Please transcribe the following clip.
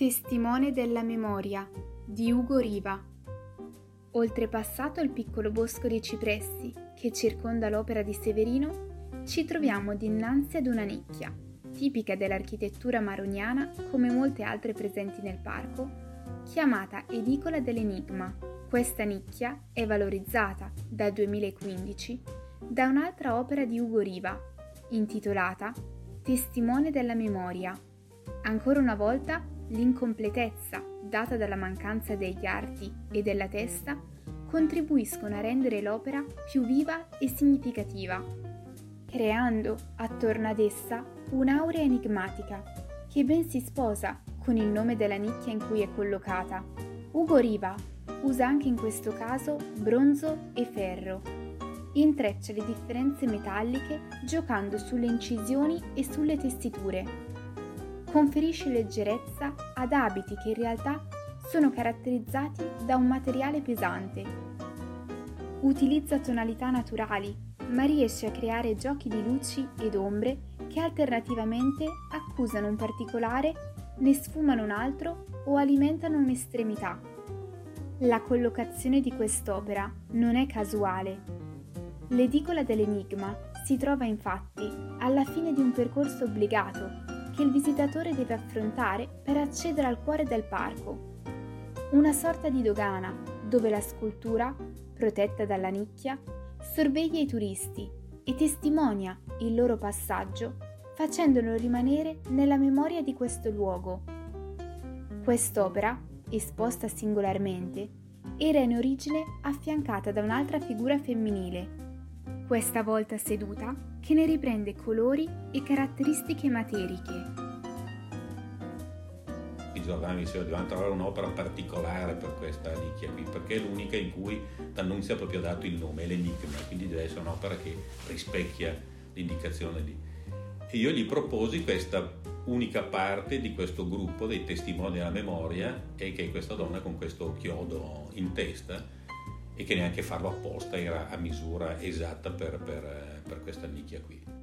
Testimone della memoria di Ugo Riva. Oltrepassato il piccolo bosco dei cipressi che circonda l'opera di Severino, ci troviamo dinanzi ad una nicchia, tipica dell'architettura maroniana come molte altre presenti nel parco, chiamata Edicola dell'Enigma. Questa nicchia è valorizzata dal 2015 da un'altra opera di Ugo Riva, intitolata Testimone della memoria. Ancora una volta l'incompletezza data dalla mancanza degli arti e della testa contribuiscono a rendere l'opera più viva e significativa, creando attorno ad essa un'aurea enigmatica che ben si sposa con il nome della nicchia in cui è collocata. Ugo Riva usa anche in questo caso bronzo e ferro. Intreccia le differenze metalliche giocando sulle incisioni e sulle tessiture. Conferisce leggerezza ad abiti che in realtà sono caratterizzati da un materiale pesante. Utilizza tonalità naturali, ma riesce a creare giochi di luci ed ombre che alternativamente accusano un particolare, ne sfumano un altro o alimentano un'estremità. La collocazione di quest'opera non è casuale. L'edicola dell'enigma si trova infatti alla fine di un percorso obbligato che il visitatore deve affrontare per accedere al cuore del parco. Una sorta di dogana dove la scultura, protetta dalla nicchia, sorveglia i turisti e testimonia il loro passaggio facendolo rimanere nella memoria di questo luogo. Quest'opera, esposta singolarmente, era in origine affiancata da un'altra figura femminile, questa volta seduta, che ne riprende colori e caratteristiche materiche. I Giordani diceva dobbiamo trovare un'opera particolare per questa nicchia qui, perché è l'unica in cui D'Annunzio ha proprio dato il nome, l'enigma, quindi deve essere un'opera che rispecchia l'indicazione lì. E io gli proposi questa unica parte di questo gruppo dei testimoni della memoria e che è questa donna con questo chiodo in testa e che neanche farlo apposta era a misura esatta per, per, per questa nicchia qui.